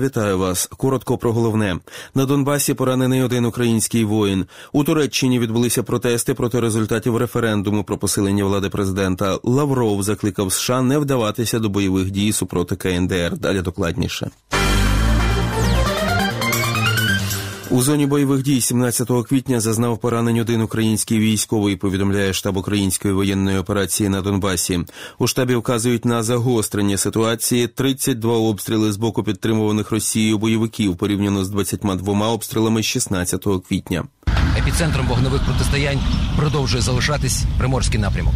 Вітаю вас. Коротко про головне на Донбасі. Поранений один український воїн. У Туреччині відбулися протести проти результатів референдуму про посилення влади президента. Лавров закликав США не вдаватися до бойових дій супроти КНДР. Далі докладніше. У зоні бойових дій 17 квітня зазнав поранень один український військовий. Повідомляє штаб української воєнної операції на Донбасі. У штабі вказують на загострення ситуації. 32 обстріли з боку підтримуваних Росією бойовиків порівняно з 22 обстрілами 16 квітня. Епіцентром вогневих протистоянь продовжує залишатись приморський напрямок.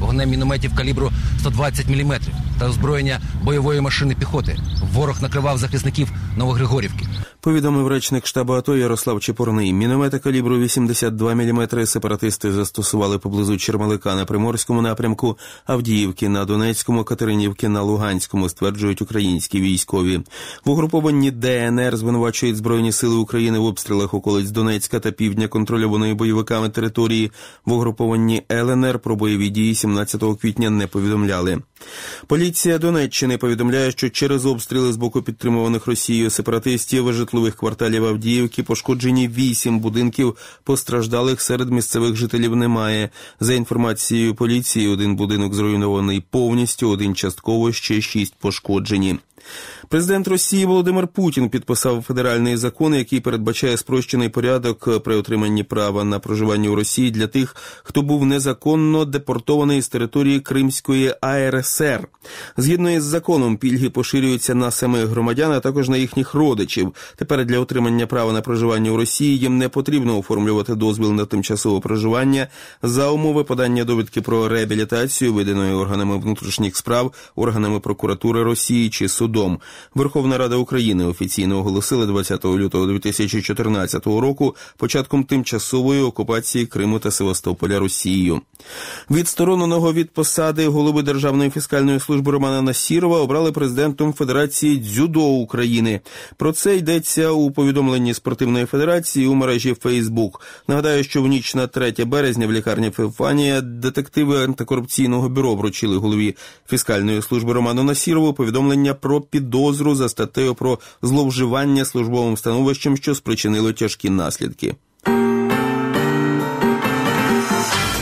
Вогнем мінометів калібру 120 мм та озброєння бойової машини піхоти. Ворог накривав захисників Новогригорівки. Повідомив речник штабу АТО Ярослав Чепурний. Міномети калібру 82 мм сепаратисти застосували поблизу Чермалика на Приморському напрямку, Авдіївки на Донецькому, Катеринівки на Луганському, стверджують українські військові. В угрупованні ДНР звинувачують Збройні сили України в обстрілах околиць Донецька та півдня контрольованої бойовиками території. В угрупованні ЛНР про бойові дії 17 квітня не повідомляли. Поліція Донеччини повідомляє, що через обстріли з боку підтримуваних Росією сепаратистів житлових кварталів Авдіївки пошкоджені вісім будинків. Постраждалих серед місцевих жителів немає. За інформацією поліції, один будинок зруйнований повністю, один частково ще шість пошкоджені. Президент Росії Володимир Путін підписав федеральний закон, який передбачає спрощений порядок при отриманні права на проживання у Росії для тих, хто був незаконно депортований з території Кримської АРСР. Згідно із законом, пільги поширюються на самих громадян, а також на їхніх родичів. Тепер для отримання права на проживання у Росії їм не потрібно оформлювати дозвіл на тимчасове проживання за умови подання довідки про реабілітацію, виданої органами внутрішніх справ, органами прокуратури Росії чи судом. Верховна Рада України офіційно оголосила 20 лютого 2014 року початком тимчасової окупації Криму та Севастополя Росією. Відстороненого від посади голови Державної фіскальної служби Романа Насірова обрали президентом Федерації дзюдо України. Про це йдеться у повідомленні спортивної федерації у мережі Фейсбук. Нагадаю, що в ніч на 3 березня в лікарні Феофанія детективи антикорупційного бюро вручили голові фіскальної служби Роману Насірову повідомлення про підозру за статтею про зловживання службовим становищем, що спричинило тяжкі наслідки.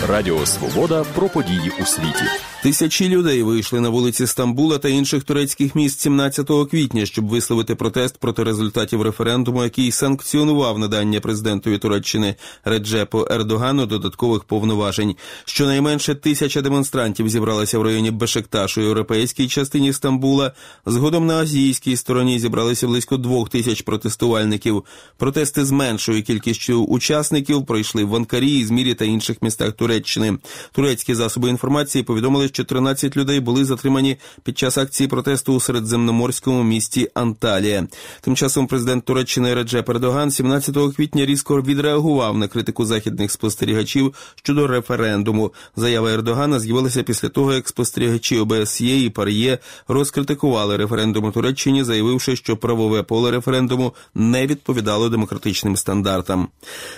Радіо Свобода про події у світі. Тисячі людей вийшли на вулиці Стамбула та інших турецьких міст 17 квітня, щоб висловити протест проти результатів референдуму, який санкціонував надання президентові Туреччини Реджепу Ердогану додаткових повноважень. Щонайменше тисяча демонстрантів зібралися в районі Бешекташу, європейській частині Стамбула. Згодом на азійській стороні зібралися близько двох тисяч протестувальників. Протести з меншою кількістю учасників пройшли в Анкарі, Ізмірі та інших містах Туреччини. Турецькі засоби інформації повідомили, що 13 людей були затримані під час акції протесту у середземноморському місті Анталія. Тим часом президент Туреччини Реджеп Ердоган 17 квітня різко відреагував на критику західних спостерігачів щодо референдуму. Заява Ердогана з'явилася після того, як спостерігачі ОБСЄ і ПАРЄ розкритикували референдум у Туреччині, заявивши, що правове поле референдуму не відповідало демократичним стандартам.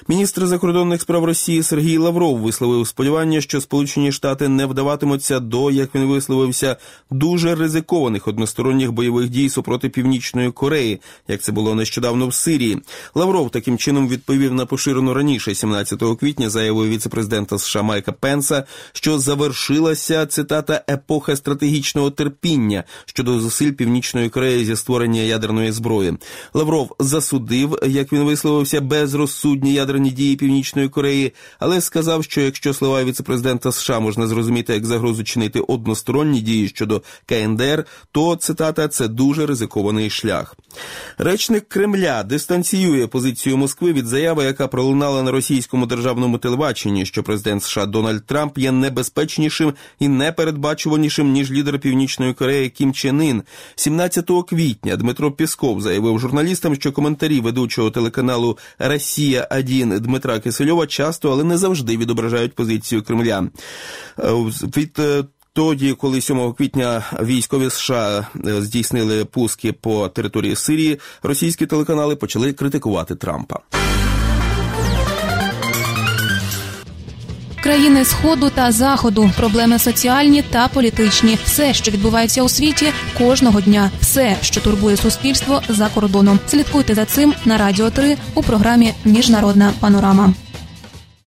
Міністр закордонних справ Росії Сергій Лавров висловив сподівання, що Сполучені Штати не вдаватимуться до, як він висловився, дуже ризикованих односторонніх бойових дій супроти Північної Кореї, як це було нещодавно в Сирії. Лавров таким чином відповів на поширену раніше, 17 квітня, заявою віцепрезидента США Майка Пенса, що завершилася цитата епоха стратегічного терпіння щодо зусиль Північної Кореї зі створення ядерної зброї. Лавров засудив, як він висловився, безрозсудні ядерні дії Північної Кореї, але сказав, що якщо слова віцепрезидента США можна зрозуміти як загрозу спричинити односторонні дії щодо КНДР, то цитата це дуже ризикований шлях. Речник Кремля дистанціює позицію Москви від заяви, яка пролунала на російському державному телебаченні, що президент США Дональд Трамп є небезпечнішим і непередбачуванішим ніж лідер Північної Кореї Кім Чен Ін. 17 квітня Дмитро Пісков заявив журналістам, що коментарі ведучого телеканалу Росія 1 Дмитра Кисельова часто, але не завжди відображають позицію Кремля. Е, від е, тоді, коли 7 квітня військові США е, здійснили пуски по території Сирії, російські телеканали почали критикувати Трампа. Країни сходу та заходу, проблеми соціальні та політичні, все, що відбувається у світі, кожного дня, все, що турбує суспільство за кордоном. Слідкуйте за цим на радіо 3 у програмі Міжнародна панорама.